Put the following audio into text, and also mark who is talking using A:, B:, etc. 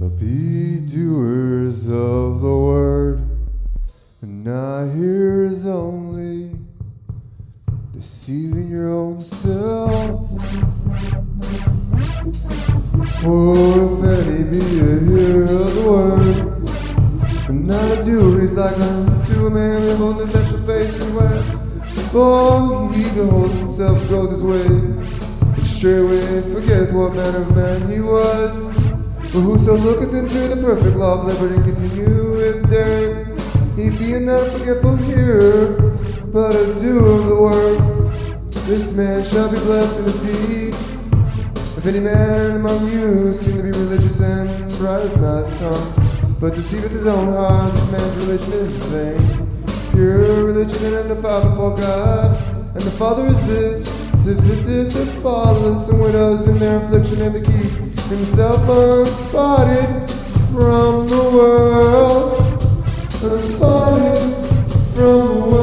A: Be doers of the word, and not hearers only, deceiving your own selves. For if any be a hearer of the word, and not a doer, he's like unto a man that holdeth at the face and west. For he beholds himself go his way, and straightway forgetteth what manner of man he was. For whoso looketh into the perfect law of liberty and continueth therein, he be not forgetful hearer, but a doer of the word. This man shall be blessed in his deed. If any man among you seem to be religious and brideth not his tongue, but deceiveth his own heart, this man's religion is vain. Pure religion and undefiled before God. And the Father is this, to visit the fatherless and widows in their affliction and to keep himself unspotted from the world, unspotted from the world.